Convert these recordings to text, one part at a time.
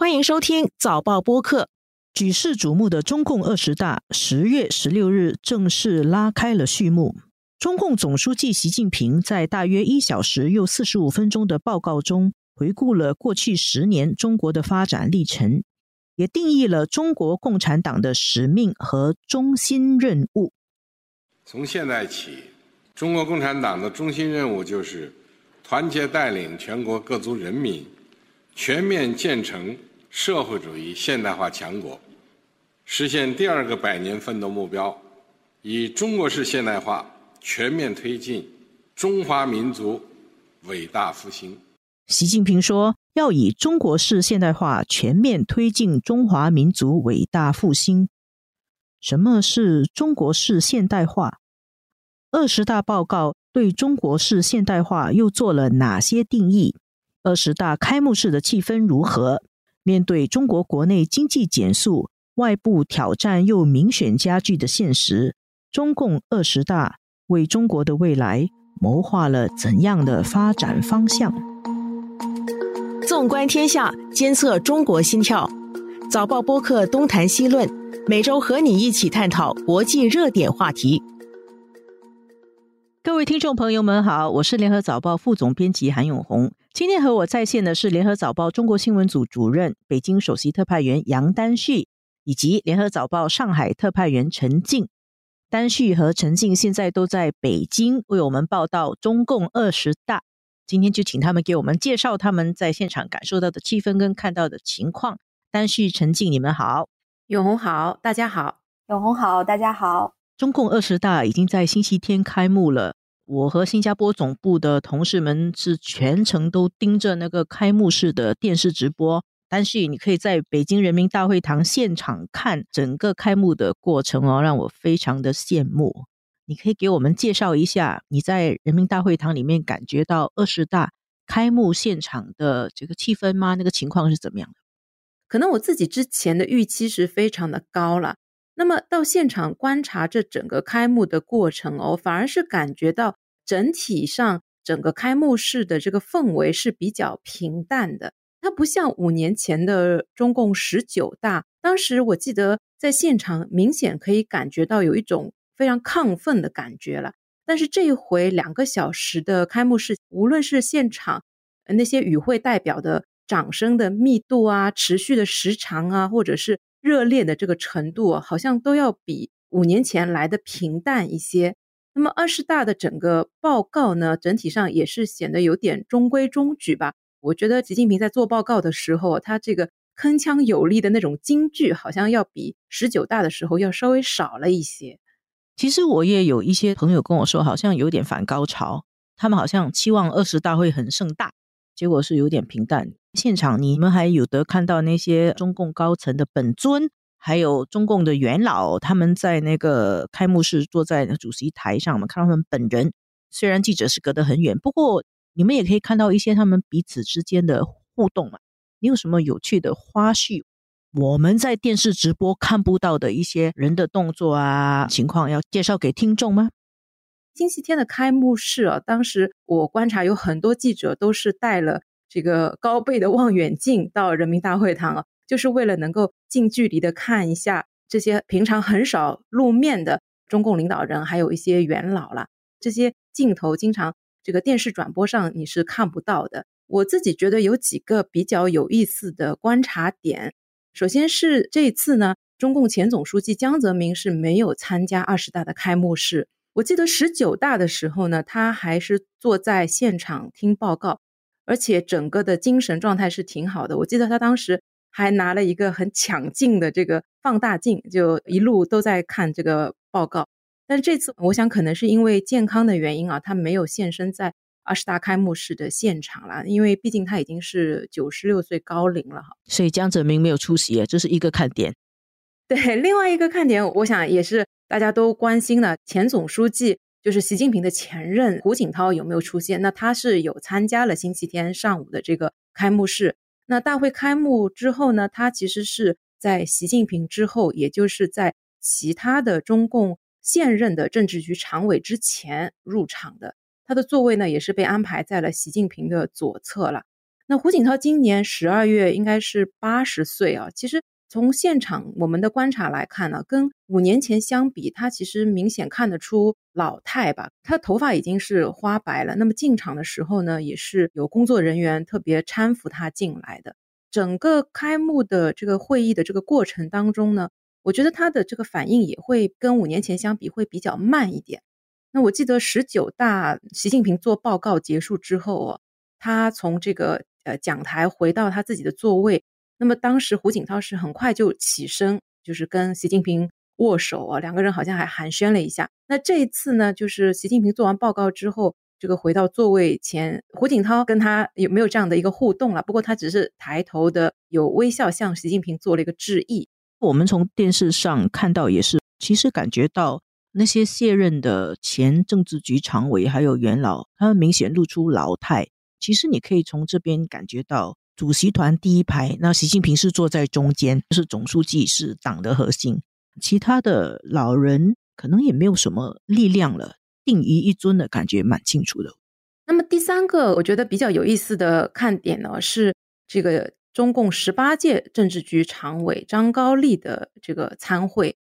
欢迎收听早报播客。举世瞩目的中共二十大，十月十六日正式拉开了序幕。中共总书记习近平在大约一小时又四十五分钟的报告中，回顾了过去十年中国的发展历程，也定义了中国共产党的使命和中心任务。从现在起，中国共产党的中心任务就是团结带领全国各族人民。全面建成社会主义现代化强国，实现第二个百年奋斗目标，以中国式现代化全面推进中华民族伟大复兴。习近平说：“要以中国式现代化全面推进中华民族伟大复兴。”什么是中国式现代化？二十大报告对中国式现代化又做了哪些定义？二十大开幕式的气氛如何？面对中国国内经济减速、外部挑战又明显加剧的现实，中共二十大为中国的未来谋划了怎样的发展方向？纵观天下，监测中国心跳。早报播客东谈西论，每周和你一起探讨国际热点话题。各位听众朋友们好，我是联合早报副总编辑韩永红。今天和我在线的是联合早报中国新闻组主任、北京首席特派员杨丹旭，以及联合早报上海特派员陈静。丹旭和陈静现在都在北京为我们报道中共二十大。今天就请他们给我们介绍他们在现场感受到的气氛跟看到的情况。丹旭、陈静，你们好。永红好，大家好。永红好，大家好。中共二十大已经在星期天开幕了。我和新加坡总部的同事们是全程都盯着那个开幕式的电视直播，但是你可以在北京人民大会堂现场看整个开幕的过程哦，让我非常的羡慕。你可以给我们介绍一下你在人民大会堂里面感觉到二十大开幕现场的这个气氛吗？那个情况是怎么样的？可能我自己之前的预期是非常的高了。那么到现场观察这整个开幕的过程哦，反而是感觉到整体上整个开幕式的这个氛围是比较平淡的。它不像五年前的中共十九大，当时我记得在现场明显可以感觉到有一种非常亢奋的感觉了。但是这一回两个小时的开幕式，无论是现场那些与会代表的掌声的密度啊、持续的时长啊，或者是热烈的这个程度好像都要比五年前来的平淡一些。那么二十大的整个报告呢，整体上也是显得有点中规中矩吧。我觉得习近平在做报告的时候，他这个铿锵有力的那种金句，好像要比十九大的时候要稍微少了一些。其实我也有一些朋友跟我说，好像有点反高潮，他们好像期望二十大会很盛大，结果是有点平淡。现场你们还有得看到那些中共高层的本尊，还有中共的元老，他们在那个开幕式坐在主席台上，我们看到他们本人。虽然记者是隔得很远，不过你们也可以看到一些他们彼此之间的互动嘛。你有什么有趣的花絮？我们在电视直播看不到的一些人的动作啊情况，要介绍给听众吗？星期天的开幕式啊，当时我观察有很多记者都是带了。这个高倍的望远镜到人民大会堂啊，就是为了能够近距离的看一下这些平常很少露面的中共领导人，还有一些元老了。这些镜头经常这个电视转播上你是看不到的。我自己觉得有几个比较有意思的观察点。首先是这一次呢，中共前总书记江泽民是没有参加二十大的开幕式。我记得十九大的时候呢，他还是坐在现场听报告。而且整个的精神状态是挺好的。我记得他当时还拿了一个很抢镜的这个放大镜，就一路都在看这个报告。但是这次，我想可能是因为健康的原因啊，他没有现身在二十大开幕式的现场了。因为毕竟他已经是九十六岁高龄了哈。所以江泽民没有出席，这是一个看点。对，另外一个看点，我想也是大家都关心的，前总书记。就是习近平的前任胡锦涛有没有出现？那他是有参加了星期天上午的这个开幕式。那大会开幕之后呢，他其实是在习近平之后，也就是在其他的中共现任的政治局常委之前入场的。他的座位呢，也是被安排在了习近平的左侧了。那胡锦涛今年十二月应该是八十岁啊。其实从现场我们的观察来看呢，跟五年前相比，他其实明显看得出老态吧。他头发已经是花白了。那么进场的时候呢，也是有工作人员特别搀扶他进来的。整个开幕的这个会议的这个过程当中呢，我觉得他的这个反应也会跟五年前相比会比较慢一点。那我记得十九大习近平做报告结束之后哦，他从这个。呃，讲台回到他自己的座位，那么当时胡锦涛是很快就起身，就是跟习近平握手啊，两个人好像还寒暄了一下。那这一次呢，就是习近平做完报告之后，这个回到座位前，胡锦涛跟他有没有这样的一个互动了？不过他只是抬头的有微笑，向习近平做了一个致意。我们从电视上看到也是，其实感觉到那些卸任的前政治局常委还有元老，他们明显露出老态。其实你可以从这边感觉到，主席团第一排，那习近平是坐在中间，是总书记，是党的核心。其他的老人可能也没有什么力量了，定于一尊的感觉蛮清楚的。那么第三个，我觉得比较有意思的看点呢，是这个中共十八届政治局常委张高丽的这个参会。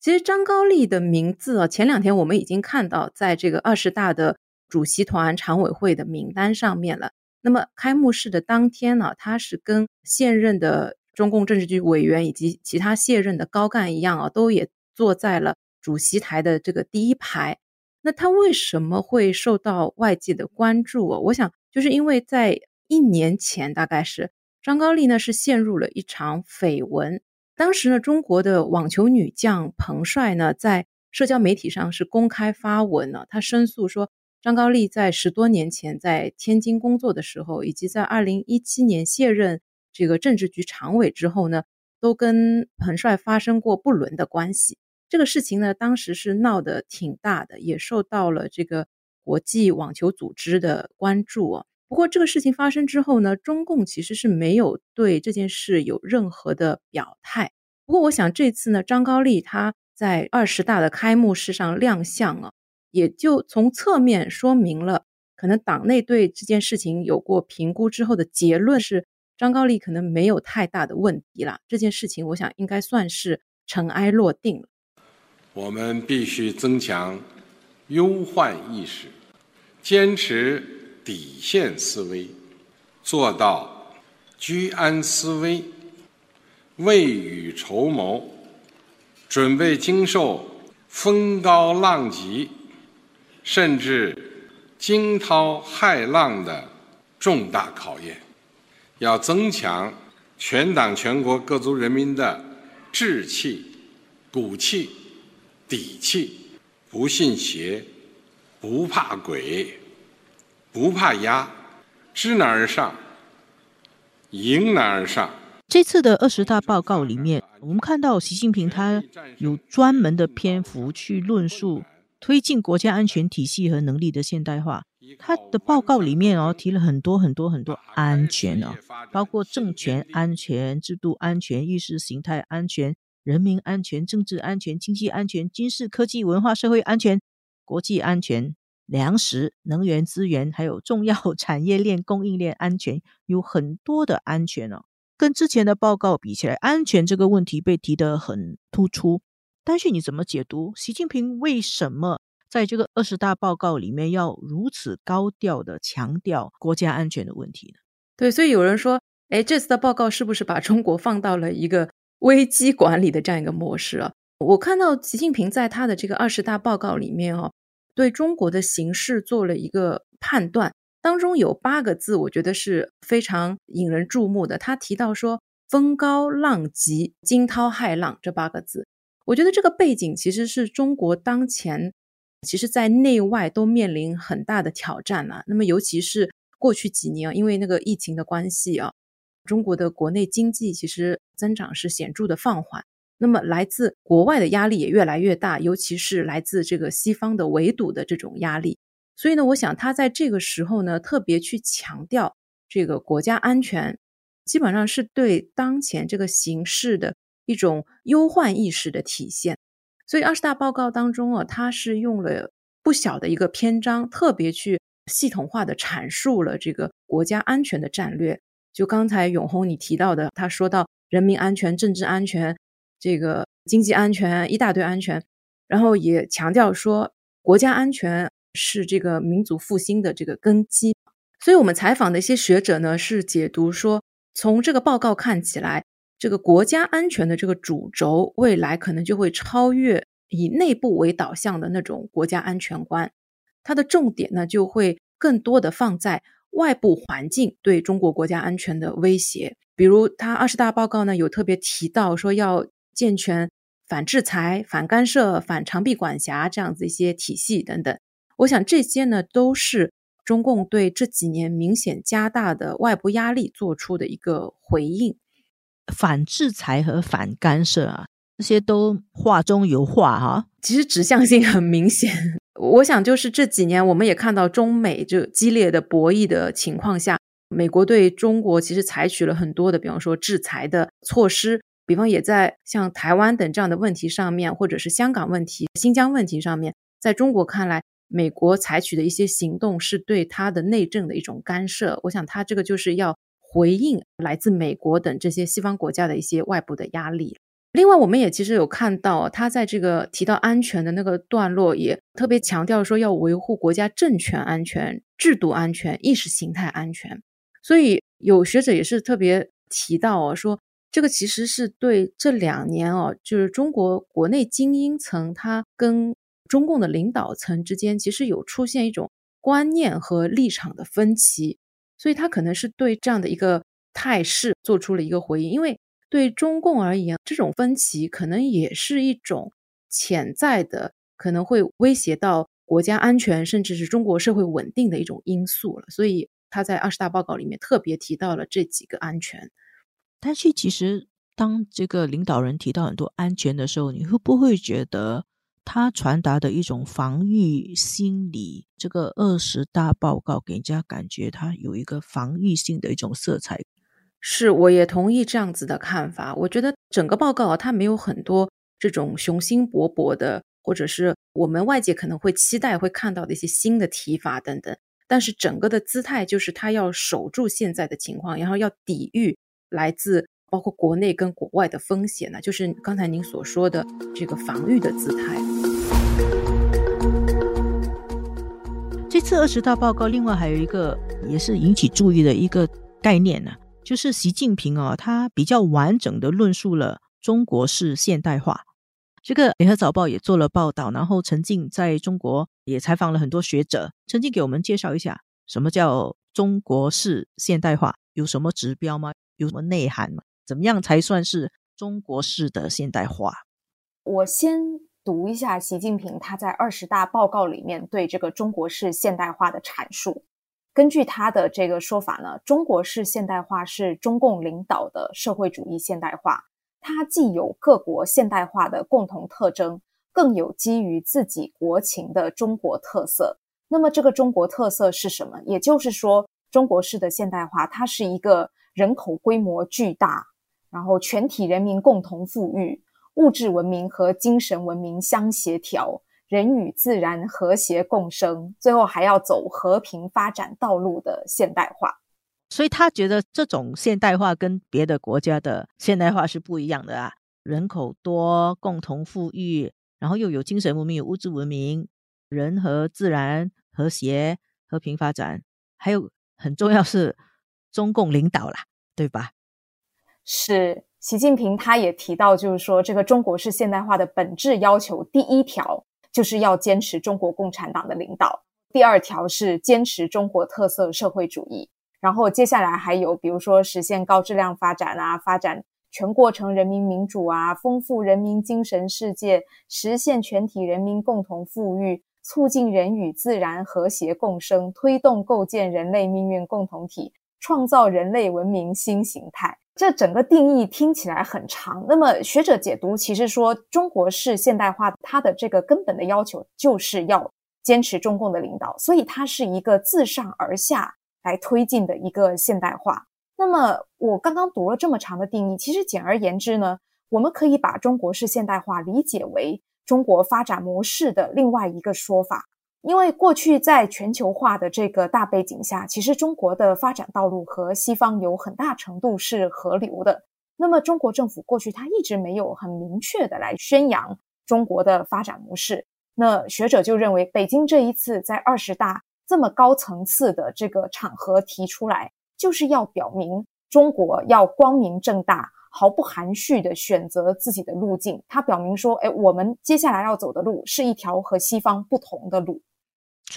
其实张高丽的名字啊，前两天我们已经看到，在这个二十大的。主席团常委会的名单上面了。那么开幕式的当天呢，他是跟现任的中共政治局委员以及其他卸任的高干一样啊，都也坐在了主席台的这个第一排。那他为什么会受到外界的关注啊？我想就是因为在一年前，大概是张高丽呢是陷入了一场绯闻。当时呢，中国的网球女将彭帅呢在社交媒体上是公开发文了，他申诉说。张高丽在十多年前在天津工作的时候，以及在二零一七年卸任这个政治局常委之后呢，都跟彭帅发生过不伦的关系。这个事情呢，当时是闹得挺大的，也受到了这个国际网球组织的关注啊。不过这个事情发生之后呢，中共其实是没有对这件事有任何的表态。不过我想这次呢，张高丽他在二十大的开幕式上亮相啊。也就从侧面说明了，可能党内对这件事情有过评估之后的结论是，张高丽可能没有太大的问题了。这件事情，我想应该算是尘埃落定了。我们必须增强忧患意识，坚持底线思维，做到居安思危、未雨绸缪，准备经受风高浪急。甚至惊涛骇浪的重大考验，要增强全党全国各族人民的志气、骨气、底气，不信邪，不怕鬼，不怕压，知难而上，迎难而上。这次的二十大报告里面，我们看到习近平他有专门的篇幅去论述。推进国家安全体系和能力的现代化，他的报告里面哦提了很多很多很多安全哦，包括政权安全、制度安全、意识形态安全、人民安全、政治安全、经济安全、军事科技、文化社会安全、国际安全、粮食、能源资源，还有重要产业链供应链安全，有很多的安全哦。跟之前的报告比起来，安全这个问题被提得很突出。但是你怎么解读习近平为什么在这个二十大报告里面要如此高调的强调国家安全的问题呢？对，所以有人说，哎，这次的报告是不是把中国放到了一个危机管理的这样一个模式啊？我看到习近平在他的这个二十大报告里面哦，对中国的形势做了一个判断，当中有八个字，我觉得是非常引人注目的。他提到说“风高浪急，惊涛骇浪”这八个字。我觉得这个背景其实是中国当前，其实在内外都面临很大的挑战了。那么，尤其是过去几年，因为那个疫情的关系啊，中国的国内经济其实增长是显著的放缓。那么，来自国外的压力也越来越大，尤其是来自这个西方的围堵的这种压力。所以呢，我想他在这个时候呢，特别去强调这个国家安全，基本上是对当前这个形势的。一种忧患意识的体现，所以二十大报告当中啊，它是用了不小的一个篇章，特别去系统化的阐述了这个国家安全的战略，就刚才永红你提到的，他说到人民安全、政治安全、这个经济安全一大堆安全，然后也强调说国家安全是这个民族复兴的这个根基。所以我们采访的一些学者呢，是解读说，从这个报告看起来，这个国家安全的这个主轴，未来可能就会超越以内部为导向的那种国家安全观，它的重点呢，就会更多的放在外部环境对中国国家安全的威胁。比如，他二十大报告呢，有特别提到说要健全反制裁、反干涉、反长臂管辖这样子一些体系等等。我想这些呢，都是。中共对这几年明显加大的外部压力做出的一个回应，反制裁和反干涉啊，这些都话中有话哈。其实指向性很明显。我想就是这几年我们也看到中美就激烈的博弈的情况下，美国对中国其实采取了很多的，比方说制裁的措施，比方也在像台湾等这样的问题上面，或者是香港问题、新疆问题上面，在中国看来。美国采取的一些行动是对他的内政的一种干涉，我想他这个就是要回应来自美国等这些西方国家的一些外部的压力。另外，我们也其实有看到他在这个提到安全的那个段落，也特别强调说要维护国家政权安全、制度安全、意识形态安全。所以有学者也是特别提到哦，说这个其实是对这两年哦，就是中国国内精英层他跟。中共的领导层之间其实有出现一种观念和立场的分歧，所以他可能是对这样的一个态势做出了一个回应。因为对中共而言，这种分歧可能也是一种潜在的，可能会威胁到国家安全，甚至是中国社会稳定的一种因素了。所以他在二十大报告里面特别提到了这几个安全。但是其实当这个领导人提到很多安全的时候，你会不会觉得？他传达的一种防御心理，这个二十大报告给人家感觉，它有一个防御性的一种色彩。是，我也同意这样子的看法。我觉得整个报告啊，它没有很多这种雄心勃勃的，或者是我们外界可能会期待会看到的一些新的提法等等。但是整个的姿态就是他要守住现在的情况，然后要抵御来自。包括国内跟国外的风险呢，就是刚才您所说的这个防御的姿态。这次二十大报告，另外还有一个也是引起注意的一个概念呢，就是习近平啊，他比较完整的论述了中国式现代化。这个联合早报也做了报道，然后陈静在中国也采访了很多学者，陈静给我们介绍一下什么叫中国式现代化，有什么指标吗？有什么内涵吗？怎么样才算是中国式的现代化？我先读一下习近平他在二十大报告里面对这个中国式现代化的阐述。根据他的这个说法呢，中国式现代化是中共领导的社会主义现代化，它既有各国现代化的共同特征，更有基于自己国情的中国特色。那么这个中国特色是什么？也就是说，中国式的现代化，它是一个人口规模巨大。然后，全体人民共同富裕，物质文明和精神文明相协调，人与自然和谐共生，最后还要走和平发展道路的现代化。所以他觉得这种现代化跟别的国家的现代化是不一样的啊！人口多，共同富裕，然后又有精神文明、有物质文明，人和自然和谐、和平发展，还有很重要是中共领导啦，对吧？是习近平，他也提到，就是说，这个中国式现代化的本质要求，第一条就是要坚持中国共产党的领导，第二条是坚持中国特色社会主义，然后接下来还有，比如说实现高质量发展啊，发展全过程人民民主啊，丰富人民精神世界，实现全体人民共同富裕，促进人与自然和谐共生，推动构建人类命运共同体，创造人类文明新形态。这整个定义听起来很长，那么学者解读其实说，中国式现代化它的这个根本的要求就是要坚持中共的领导，所以它是一个自上而下来推进的一个现代化。那么我刚刚读了这么长的定义，其实简而言之呢，我们可以把中国式现代化理解为中国发展模式的另外一个说法。因为过去在全球化的这个大背景下，其实中国的发展道路和西方有很大程度是合流的。那么中国政府过去它一直没有很明确的来宣扬中国的发展模式。那学者就认为，北京这一次在二十大这么高层次的这个场合提出来，就是要表明中国要光明正大。毫不含蓄的选择自己的路径，他表明说：“哎，我们接下来要走的路是一条和西方不同的路，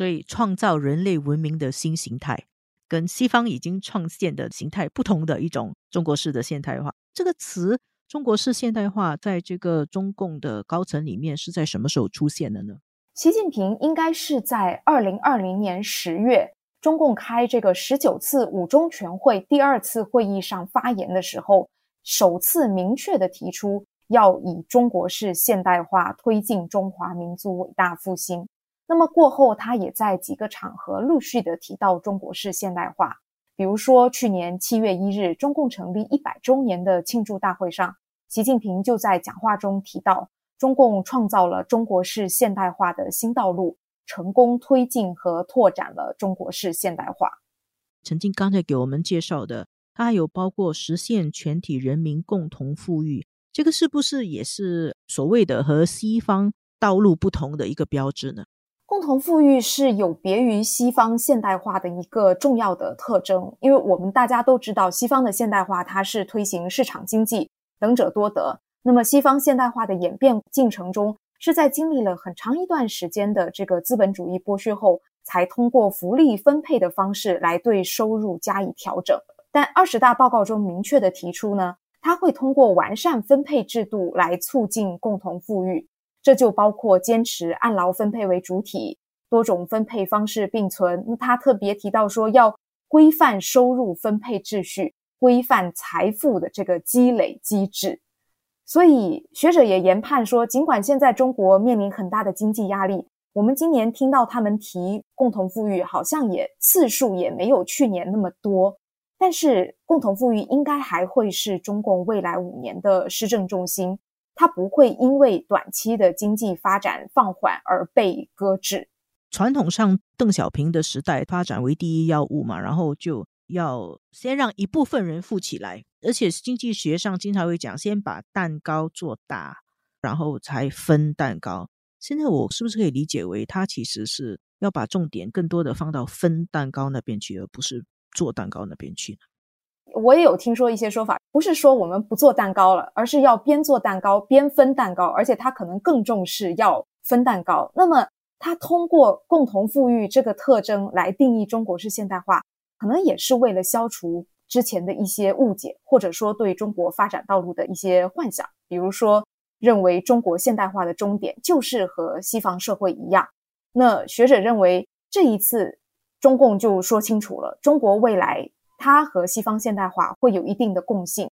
所以创造人类文明的新形态，跟西方已经创建的形态不同的一种中国式的现代化。”这个词“中国式现代化”在这个中共的高层里面是在什么时候出现的呢？习近平应该是在二零二零年十月，中共开这个十九次五中全会第二次会议上发言的时候。首次明确的提出要以中国式现代化推进中华民族伟大复兴。那么过后，他也在几个场合陆续的提到中国式现代化，比如说去年七月一日，中共成立一百周年的庆祝大会上，习近平就在讲话中提到，中共创造了中国式现代化的新道路，成功推进和拓展了中国式现代化。曾经刚才给我们介绍的。它有包括实现全体人民共同富裕，这个是不是也是所谓的和西方道路不同的一个标志呢？共同富裕是有别于西方现代化的一个重要的特征，因为我们大家都知道，西方的现代化它是推行市场经济，能者多得。那么西方现代化的演变进程中，是在经历了很长一段时间的这个资本主义剥削后，才通过福利分配的方式来对收入加以调整。但二十大报告中明确的提出呢，它会通过完善分配制度来促进共同富裕，这就包括坚持按劳分配为主体，多种分配方式并存。他特别提到说，要规范收入分配秩序，规范财富的这个积累机制。所以学者也研判说，尽管现在中国面临很大的经济压力，我们今年听到他们提共同富裕，好像也次数也没有去年那么多。但是，共同富裕应该还会是中共未来五年的施政重心，它不会因为短期的经济发展放缓而被搁置。传统上，邓小平的时代，发展为第一要务嘛，然后就要先让一部分人富起来，而且经济学上经常会讲，先把蛋糕做大，然后才分蛋糕。现在我是不是可以理解为，他其实是要把重点更多的放到分蛋糕那边去，而不是？做蛋糕那边去呢？我也有听说一些说法，不是说我们不做蛋糕了，而是要边做蛋糕边分蛋糕，而且他可能更重视要分蛋糕。那么，他通过共同富裕这个特征来定义中国式现代化，可能也是为了消除之前的一些误解，或者说对中国发展道路的一些幻想，比如说认为中国现代化的终点就是和西方社会一样。那学者认为这一次。中共就说清楚了，中国未来它和西方现代化会有一定的共性，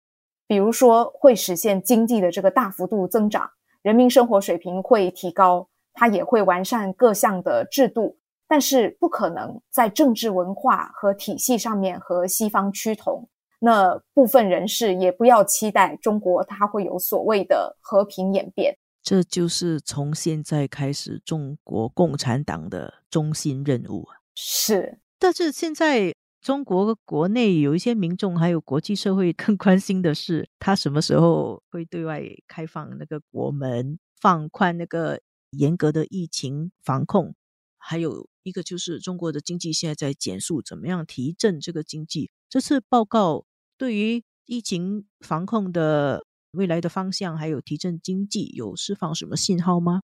比如说会实现经济的这个大幅度增长，人民生活水平会提高，它也会完善各项的制度，但是不可能在政治文化和体系上面和西方趋同。那部分人士也不要期待中国它会有所谓的和平演变。这就是从现在开始中国共产党的中心任务啊。是，但是现在中国国内有一些民众，还有国际社会更 关心的是，他什么时候会对外开放那个国门，放宽那个严格的疫情防控？还有一个就是中国的经济现在在减速，怎么样提振这个经济？这次报告对于疫情防控的未来的方向，还有提振经济，有释放什么信号吗？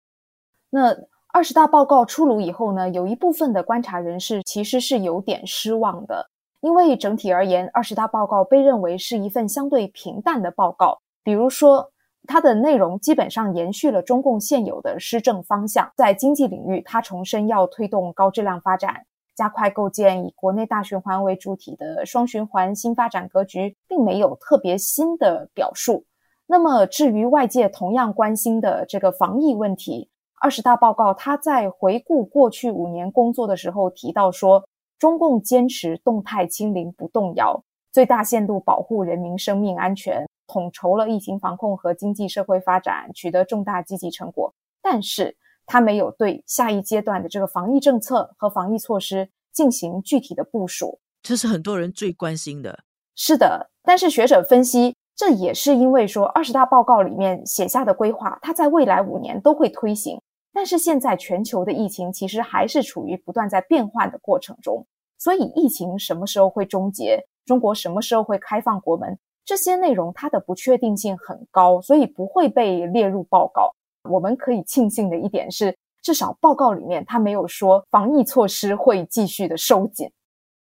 那？二十大报告出炉以后呢，有一部分的观察人士其实是有点失望的，因为整体而言，二十大报告被认为是一份相对平淡的报告。比如说，它的内容基本上延续了中共现有的施政方向，在经济领域，它重申要推动高质量发展，加快构建以国内大循环为主体的双循环新发展格局，并没有特别新的表述。那么，至于外界同样关心的这个防疫问题，二十大报告，他在回顾过去五年工作的时候提到说，中共坚持动态清零不动摇，最大限度保护人民生命安全，统筹了疫情防控和经济社会发展，取得重大积极成果。但是，他没有对下一阶段的这个防疫政策和防疫措施进行具体的部署。这是很多人最关心的。是的，但是学者分析，这也是因为说二十大报告里面写下的规划，它在未来五年都会推行。但是现在全球的疫情其实还是处于不断在变换的过程中，所以疫情什么时候会终结，中国什么时候会开放国门，这些内容它的不确定性很高，所以不会被列入报告。我们可以庆幸的一点是，至少报告里面它没有说防疫措施会继续的收紧。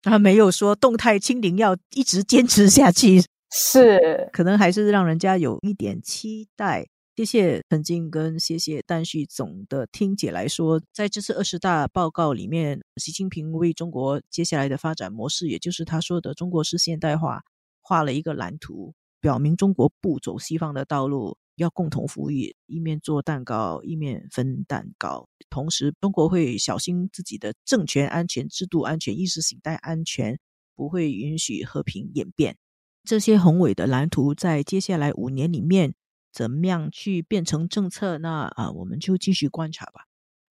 他没有说动态清零要一直坚持下去，是可能还是让人家有一点期待。谢谢陈静跟谢谢但旭总的听解来说，在这次二十大报告里面，习近平为中国接下来的发展模式，也就是他说的中国式现代化，画了一个蓝图，表明中国不走西方的道路。要共同富裕，一面做蛋糕，一面分蛋糕。同时，中国会小心自己的政权安全、制度安全、意识形态安全，不会允许和平演变。这些宏伟的蓝图，在接下来五年里面，怎么样去变成政策？那啊，我们就继续观察吧。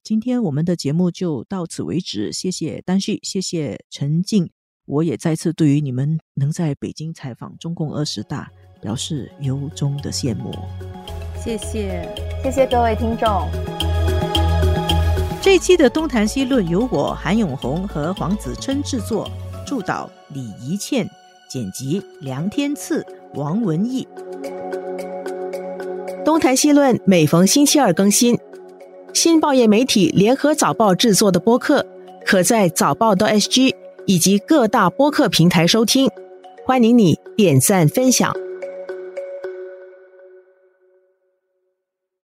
今天我们的节目就到此为止，谢谢丹旭，谢谢陈静。我也再次对于你们能在北京采访中共二十大。表示由衷的羡慕，谢谢，谢谢各位听众。这一期的东谈西论由我韩永红和黄子琛制作，助导李怡倩，剪辑梁天赐、王文义。东谈西论每逢星期二更新，新报业媒体联合早报制作的播客，可在早报的 SG 以及各大播客平台收听。欢迎你点赞分享。